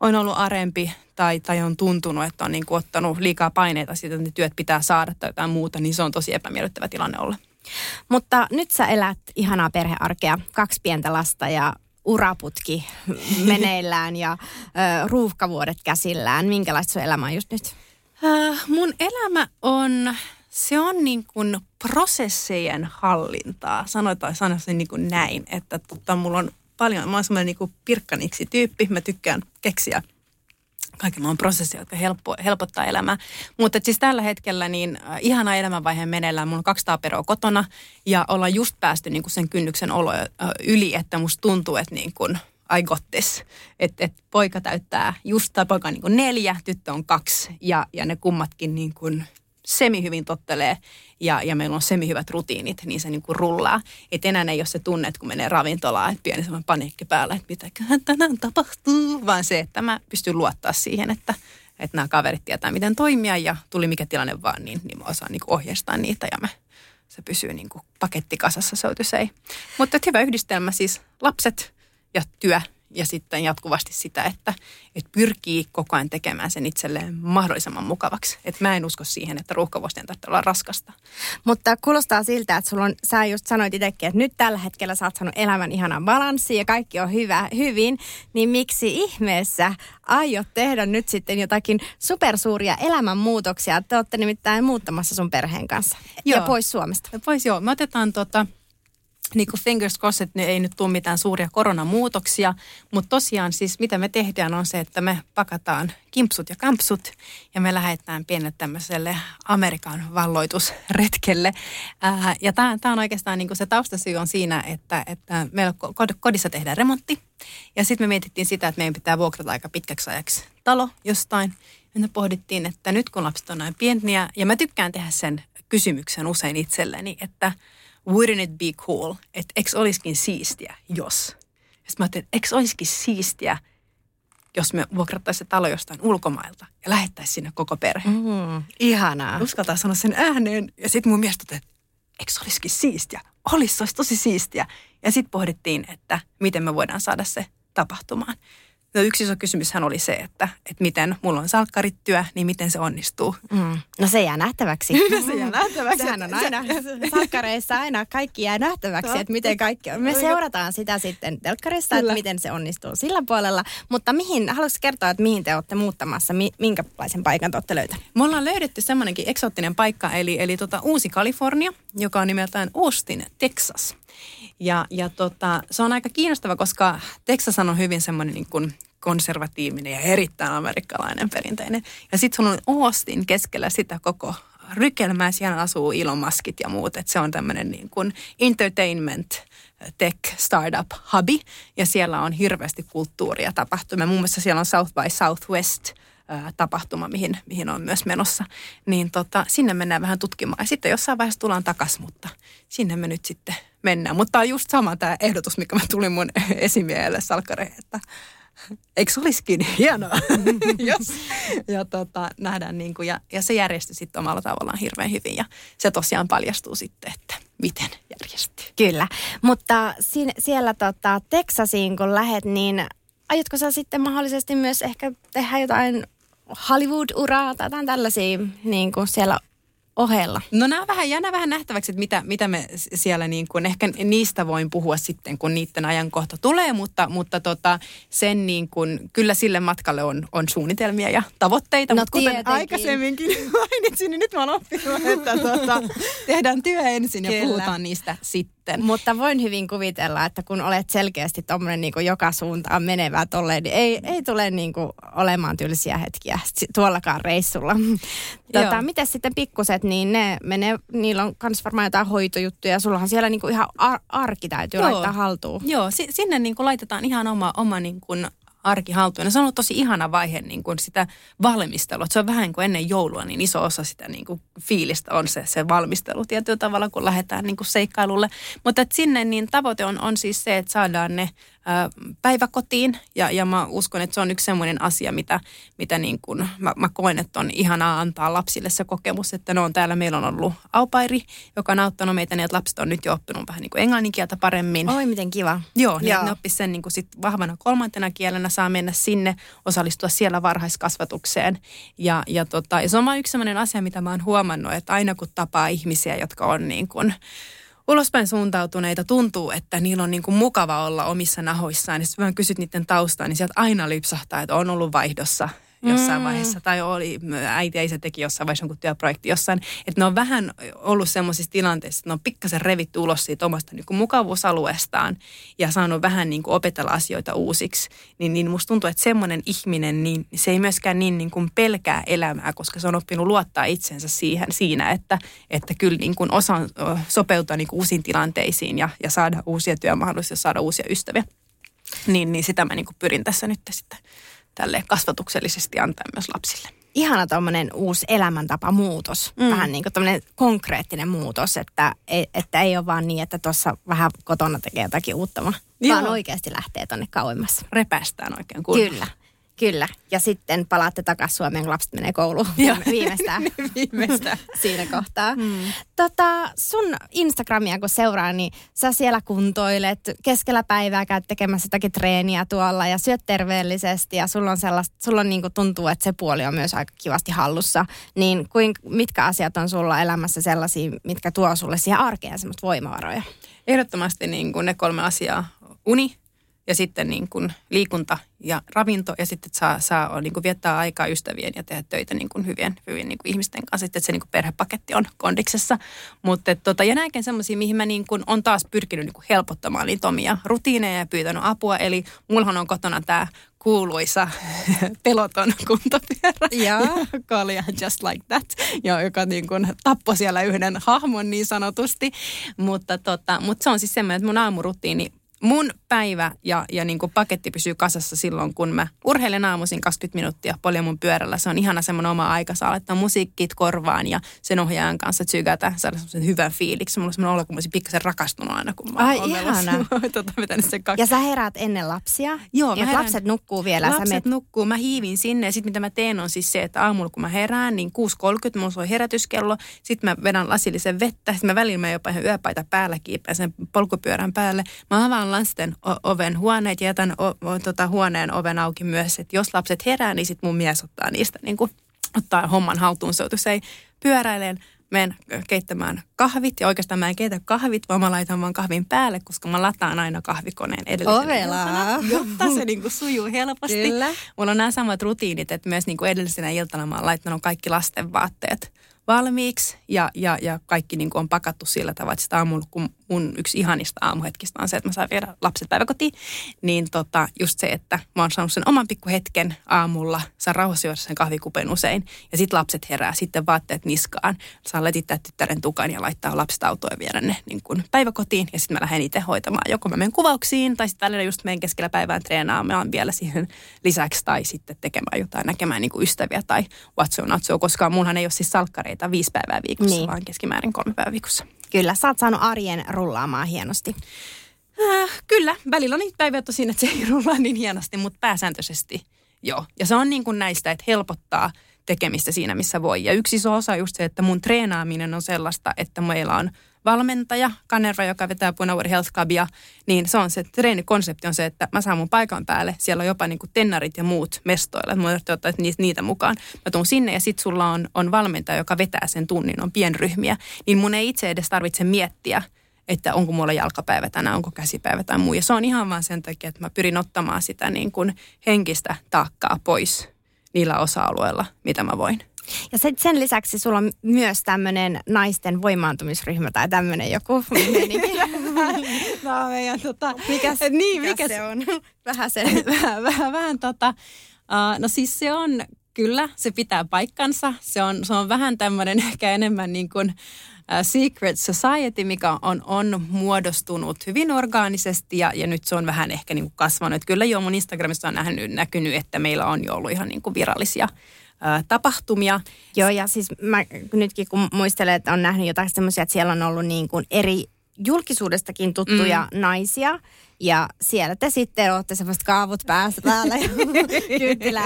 on ollut arempi tai, tai on tuntunut, että on niin kuin ottanut liikaa paineita siitä, että ne työt pitää saada tai jotain muuta, niin se on tosi epämiellyttävä tilanne olla. Mutta nyt sä elät ihanaa perhearkea, kaksi pientä lasta ja uraputki *laughs* meneillään ja ö, ruuhkavuodet käsillään. Minkälaista sun elämä on just nyt? Äh, mun elämä on se on niin kuin prosessejen hallintaa. Sanotaan sanoisin niin kuin näin, että tota, mulla on paljon, mä oon semmoinen niin kuin pirkkaniksi tyyppi. Mä tykkään keksiä kaiken maailman prosesseja, jotka helppo, helpottaa elämää. Mutta siis tällä hetkellä niin äh, ihana elämänvaiheen meneillään. Mulla on kaksi taaperoa kotona ja ollaan just päästy niin kuin sen kynnyksen olo äh, yli, että musta tuntuu, että niin kuin I got this. Että et poika täyttää just, tai poika on niin kuin neljä, tyttö on kaksi ja, ja ne kummatkin niin kuin semi hyvin tottelee ja, ja meillä on semi hyvät rutiinit, niin se niin kuin rullaa. Että enää ei ole se tunne, että kun menee ravintolaan, että pieni semmoinen paniikki päällä, että mitäköhän tänään tapahtuu, vaan se, että mä pystyn luottaa siihen, että, että nämä kaverit tietää, miten toimia ja tuli mikä tilanne vaan, niin, niin mä osaan niin kuin ohjeistaa niitä ja mä, se pysyy niin kuin paketti kasassa, to say. Mutta hyvä yhdistelmä siis lapset ja työ ja sitten jatkuvasti sitä, että, että pyrkii koko ajan tekemään sen itselleen mahdollisimman mukavaksi. Että mä en usko siihen, että ruuhkavuostien tarvitsee olla raskasta. Mutta kuulostaa siltä, että sulla on, sä just sanoit itsekin, että nyt tällä hetkellä sä oot saanut elämän ihanan balanssi ja kaikki on hyvä, hyvin, niin miksi ihmeessä aiot tehdä nyt sitten jotakin supersuuria elämänmuutoksia? Te olette nimittäin muuttamassa sun perheen kanssa joo. ja pois Suomesta. Pois joo. Me otetaan tota, niin kuin fingers crossed, että ei nyt tule mitään suuria koronamuutoksia, mutta tosiaan siis mitä me tehdään on se, että me pakataan kimpsut ja kampsut ja me lähdetään pienelle tämmöiselle Amerikan valloitusretkelle. Ää, ja tämä on oikeastaan niin kuin se taustasyy on siinä, että, että meillä kodissa tehdään remontti ja sitten me mietittiin sitä, että meidän pitää vuokrata aika pitkäksi ajaksi talo jostain. Ja me pohdittiin, että nyt kun lapset on näin pieniä, ja mä tykkään tehdä sen kysymyksen usein itselleni, että – wouldn't it be cool, että eikö olisikin siistiä, jos. Sitten mä ajattelin, että eikö olisikin siistiä, jos me vuokrattaisiin se talo jostain ulkomailta ja lähettäisiin sinne koko perhe. Mm, ihanaa. Uskaltaa sanoa sen ääneen. Ja sitten mun mielestä, että eikö se olisikin siistiä? Olisi, se olisi tosi siistiä. Ja sitten pohdittiin, että miten me voidaan saada se tapahtumaan. No yksi iso kysymyshän oli se, että, että miten mulla on salkkarityö, niin miten se onnistuu. Mm. No se jää nähtäväksi. no *laughs* se jää nähtäväksi. Sehän on aina, salkkareissa aina kaikki jää nähtäväksi, että miten kaikki on. Me seurataan sitä sitten telkkarissa, että miten se onnistuu sillä puolella. Mutta mihin, haluaisi kertoa, että mihin te olette muuttamassa, minkälaisen paikan te olette löytäneet? Me ollaan löydetty semmoinenkin eksoottinen paikka, eli, eli tota Uusi Kalifornia, joka on nimeltään Austin, Texas. Ja, ja tota, se on aika kiinnostava, koska Texas on hyvin semmoinen niin kuin konservatiivinen ja erittäin amerikkalainen perinteinen. Ja sitten sulla on Austin keskellä sitä koko rykelmää. Siellä asuu Elon Muskit ja muut. Et se on tämmöinen niin kuin entertainment tech startup hubi. Ja siellä on hirveästi kulttuuria tapahtumia. Muun muassa siellä on South by Southwest – tapahtuma, mihin, mihin on myös menossa, niin tota, sinne mennään vähän tutkimaan. Ja sitten jossain vaiheessa tullaan takaisin, mutta sinne me nyt sitten mennään. Mutta tämä on just sama tämä ehdotus, mikä mä tulin mun *laughs* esimiehelle salkkareen, että eikö se olisikin hienoa, *laughs* jos *laughs* ja tota, nähdään niin kuin, ja, ja se järjestyi sitten omalla tavallaan hirveän hyvin ja se tosiaan paljastuu sitten, että miten järjestyy. Kyllä, mutta siinä, siellä tota, Teksasiin kun lähet, niin aiotko sä sitten mahdollisesti myös ehkä tehdä jotain Hollywood-uraa tai jotain tällaisia niin kuin siellä ohella? No nämä vähän, jää vähän nähtäväksi, että mitä, mitä me siellä niin kuin, ehkä niistä voin puhua sitten, kun niiden ajankohta tulee, mutta, mutta tota, sen niin kuin, kyllä sille matkalle on, on suunnitelmia ja tavoitteita, no, mutta kuten tietenkin. aikaisemminkin *laughs* mainitsin, niin nyt mä oon oppinut, että tota, *laughs* tehdään työ ensin ja kyllä. puhutaan niistä sitten. Mutta voin hyvin kuvitella, että kun olet selkeästi tuommoinen niin joka suuntaan menevä tolleen, niin ei, ei tule niin kuin olemaan tylsiä hetkiä tuollakaan reissulla. *laughs* Tota, miten sitten pikkuset, niin ne menee, niillä on myös varmaan jotain hoitojuttuja. Sullahan siellä niinku ihan ar- arki täytyy Joo. laittaa haltuun. Joo, si- sinne niinku laitetaan ihan oma, oma niinku arki haltuun. Ja se on ollut tosi ihana vaihe niin kuin sitä valmistelua. Se on vähän kuin ennen joulua, niin iso osa sitä niin kuin fiilistä on se, se valmistelu tietyllä tavalla, kun lähdetään niin kuin seikkailulle. Mutta sinne niin tavoite on, on siis se, että saadaan ne päiväkotiin ja, ja mä uskon, että se on yksi semmoinen asia, mitä, mitä niin kuin mä, mä koen, että on ihanaa antaa lapsille se kokemus, että ne on täällä, meillä on ollut aupairi, joka on auttanut meitä niin, että lapset on nyt jo oppinut vähän niin kuin englanninkieltä paremmin. Oi, miten kiva. Joo, niin Joo. ne oppisivat sen niin kuin sit vahvana kolmantena kielenä, saa mennä sinne, osallistua siellä varhaiskasvatukseen. Ja, ja, tota, ja se on yksi semmoinen asia, mitä mä oon huomannut, että aina kun tapaa ihmisiä, jotka on niin kuin, ulospäin suuntautuneita tuntuu, että niillä on niin kuin mukava olla omissa nahoissaan. Ja sitten vaan kysyt niiden taustaa, niin sieltä aina lipsahtaa, että on ollut vaihdossa jossain mm. vaiheessa, tai oli, äiti ei se teki jossain vaiheessa jonkun työprojekti jossain, että ne on vähän ollut semmoisissa tilanteissa, että ne on pikkasen revitty ulos siitä omasta niin kuin mukavuusalueestaan ja saanut vähän niin kuin opetella asioita uusiksi, niin, niin musta tuntuu, että semmoinen ihminen, niin se ei myöskään niin, niin kuin pelkää elämää, koska se on oppinut luottaa itsensä siihen, siinä, että, että kyllä niin kuin osaa sopeutua niin kuin uusiin tilanteisiin ja, ja saada uusia työmahdollisuuksia, saada uusia ystäviä. Niin, niin sitä mä niin kuin pyrin tässä nyt sitten tälle kasvatuksellisesti antaa myös lapsille. Ihana tuommoinen uusi elämäntapa muutos, mm. vähän niin kuin konkreettinen muutos, että, että ei ole vaan niin, että tuossa vähän kotona tekee jotakin uutta, vaan oikeasti lähtee tuonne kauemmas. Repästään oikein kunnolla. Kyllä. Kyllä. Ja sitten palaatte takaisin Suomeen, kun lapset menee kouluun *laughs* Joo. viimeistään. *laughs* viimeistään. *laughs* Siinä kohtaa. Hmm. Tota, sun Instagramia kun seuraa, niin sä siellä kuntoilet. Keskellä päivää käyt tekemässä jotakin treeniä tuolla ja syöt terveellisesti. Ja sulla on sellaista, sulla on niin kuin tuntuu, että se puoli on myös aika kivasti hallussa. Niin kuin, mitkä asiat on sulla elämässä sellaisia, mitkä tuo sulle siihen arkeen semmoista voimavaroja? Ehdottomasti niin kuin ne kolme asiaa. Uni, ja sitten niin kuin liikunta ja ravinto ja sitten saa, saa niin kuin viettää aikaa ystävien ja tehdä töitä niin kuin hyvien, hyvien niin kuin ihmisten kanssa. Sitten että se niin kuin perhepaketti on kondiksessa. Mutta tota, ja näinkin semmoisia, mihin mä niin kuin on taas pyrkinyt niin kuin helpottamaan niitä omia rutiineja ja pyytänyt apua. Eli mullahan on kotona tämä kuuluisa *laughs* peloton kuntopyörä, joka oli just like that, ja joka niin kuin tappoi siellä yhden hahmon niin sanotusti. Mutta, tota, mutta se on siis semmoinen, että mun aamurutiini mun päivä ja, ja niin kuin paketti pysyy kasassa silloin, kun mä urheilen aamuisin 20 minuuttia paljon mun pyörällä. Se on ihana semmoinen oma aika, saa laittaa musiikkit korvaan ja sen ohjaajan kanssa tsykätä, saada semmoisen hyvän fiiliksi. Mulla on semmoinen olo, kun mä olisin pikkasen rakastunut aina, kun mä Ai ihana. *laughs* tota, sen kaksi. Ja sä heräät ennen lapsia? Joo. Mä herään, lapset nukkuu vielä? Lapset met... nukkuu, mä hiivin sinne ja sitten mitä mä teen on siis se, että aamulla kun mä herään, niin 6.30 mulla soi herätyskello. Sitten mä vedän lasillisen vettä, sitten mä välillä mä jopa ihan yöpaita päällä kiipään sen polkupyörän päälle. Mä avaan lasten oven huoneet ja jätän o, o, tota, huoneen oven auki myös, että jos lapset herää, niin sitten mun mies ottaa niistä niin kuin, ottaa homman haltuun. Se ei pyöräilen, menen keittämään kahvit ja oikeastaan mä en keitä kahvit, vaan mä laitan vaan kahvin päälle, koska mä lataan aina kahvikoneen edellisenä iltana, jotta se niin kuin sujuu helposti. Kyllä. Mulla on nämä samat rutiinit, että myös niin kuin edellisenä iltana mä oon laittanut kaikki lasten vaatteet valmiiksi ja, ja, ja kaikki niin kuin on pakattu sillä tavalla, että sitä aamulla, kun mun yksi ihanista aamuhetkistä on se, että mä saan viedä lapset päiväkotiin, niin tota, just se, että mä oon saanut sen oman pikkuhetken aamulla, saan rauhassa juoda sen kahvikupen usein ja sitten lapset herää, sitten vaatteet niskaan, saan letittää tyttären tukan ja laittaa lapset autoon ja viedä ne niin kuin päiväkotiin ja sitten mä lähden itse hoitamaan. Joko mä menen kuvauksiin tai sitten välillä just menen keskellä päivään treenaamaan vielä siihen lisäksi tai sitten tekemään jotain, näkemään niin kuin ystäviä tai what's on, koska munhan ei ole siis salkkareita viisi päivää viikossa, niin. vaan keskimäärin kolme päivää viikossa. Kyllä, sä oot saanut arjen rullaamaan hienosti. Äh, kyllä, välillä on niitä päiviä tosin, että se ei rullaa niin hienosti, mutta pääsääntöisesti joo. Ja se on niin kuin näistä, että helpottaa tekemistä siinä, missä voi. Ja yksi iso osa just se, että mun treenaaminen on sellaista, että meillä on valmentaja, Kanerva, joka vetää Punavuori Health Clubia, niin se on se treenikonsepti on se, että mä saan mun paikan päälle. Siellä on jopa niin kuin tennarit ja muut mestoilla. Mä ottaa niitä mukaan. Mä tuun sinne ja sit sulla on, on valmentaja, joka vetää sen tunnin, on pienryhmiä. Niin mun ei itse edes tarvitse miettiä, että onko mulla jalkapäivä tänään, onko käsipäivä tai muu. Ja se on ihan vaan sen takia, että mä pyrin ottamaan sitä niin kuin henkistä taakkaa pois niillä osa-alueilla, mitä mä voin. Ja sen, sen lisäksi sulla on myös tämmöinen naisten voimaantumisryhmä tai tämmöinen joku *laughs* *laughs* no, meidän, tota, mikä, niin, mikä se on? *laughs* vähän se. vähän, vähän, vähän tota, uh, no siis se on kyllä, se pitää paikkansa. Se on, se on vähän tämmöinen ehkä enemmän niin kuin Secret Society, mikä on, on muodostunut hyvin orgaanisesti ja, ja nyt se on vähän ehkä niin kuin kasvanut. Että kyllä jo mun Instagramissa on nähnyt, näkynyt, että meillä on jo ollut ihan niin kuin virallisia tapahtumia. Joo, ja siis mä nytkin kun muistelen, että on nähnyt jotain semmoisia, että siellä on ollut niin kuin eri julkisuudestakin tuttuja mm. naisia. Ja siellä te sitten olette semmoista kaavut päässä päällä ja *laughs* kynttilä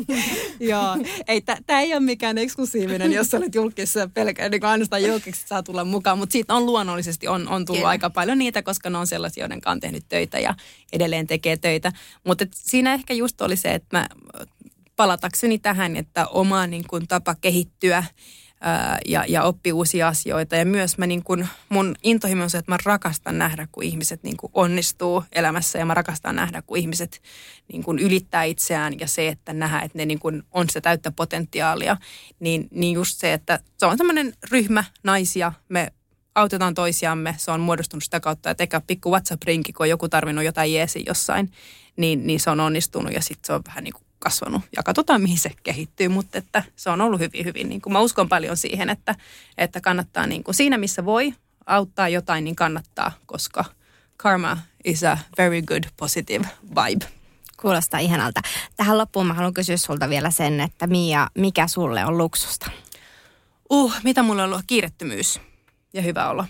*laughs* Joo, ei, tämä ei ole mikään eksklusiivinen, jos olet julkisessa pelkään, niin ainoastaan julkisessa saa tulla mukaan, mutta siitä on luonnollisesti on, on tullut Kyllä. aika paljon niitä, koska ne on sellaisia, joiden on tehnyt töitä ja edelleen tekee töitä. Mutta siinä ehkä just oli se, että mä palatakseni tähän, että oma niin kuin, tapa kehittyä ja, ja oppi uusia asioita. Ja myös mä niin kuin, mun intohimo on se, että mä rakastan nähdä, kun ihmiset niin kuin onnistuu elämässä. Ja mä rakastan nähdä, kun ihmiset niin kuin ylittää itseään. Ja se, että nähdä, että ne niin kuin on se täyttä potentiaalia. Niin, niin just se, että se on tämmöinen ryhmä naisia, me autetaan toisiamme, se on muodostunut sitä kautta, että eikä pikku WhatsApp-rinki, kun on joku tarvinnut jotain jeesi jossain, niin, niin se on onnistunut. Ja sitten se on vähän niin kuin kasvanut ja katsotaan mihin se kehittyy, mutta että se on ollut hyvin, hyvin, niin kuin mä uskon paljon siihen, että, että kannattaa niin kuin siinä missä voi auttaa jotain, niin kannattaa, koska karma is a very good positive vibe. Kuulostaa ihanalta. Tähän loppuun mä haluan kysyä sulta vielä sen, että Mia, mikä sulle on luksusta? Uh, mitä mulla on ollut? Kiirettömyys ja hyvä olo.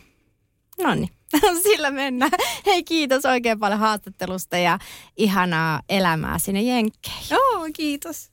No niin. *laughs* Sillä mennään. Hei kiitos oikein paljon haastattelusta ja ihanaa elämää sinne Jenkkeihin. Joo, kiitos.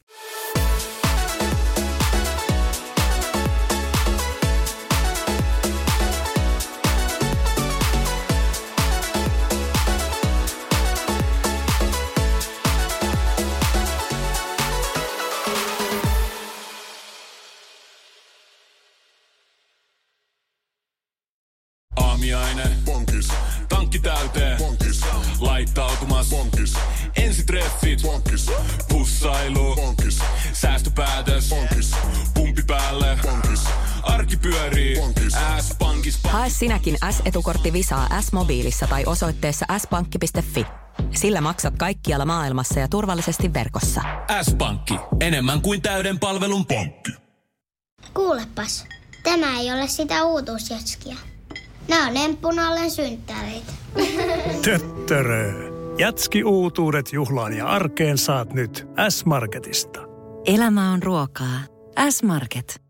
Aamiaine. Bonkis. Tankki täyteen. Bonkis. Laittautumas. Bonkis. Ensitreffit. Bonkis. Pussailu. Bonkis. Säästöpäätös. Bonkis. Pumpi päälle. Bonkis. Arki pyörii. Bonkis. S-pankis. Hae sinäkin S-etukortti Visaa S-mobiilissa tai osoitteessa s-pankki.fi. Sillä maksat kaikkialla maailmassa ja turvallisesti verkossa. S-pankki. Enemmän kuin täyden palvelun pankki. Kuulepas, tämä ei ole sitä uutuusjatskia. Nämä on emppunallen synttäreitä. *laughs* Töttörö. Jatski uutuudet juhlaan ja arkeen saat nyt S-Marketista. Elämä on ruokaa. S-Market.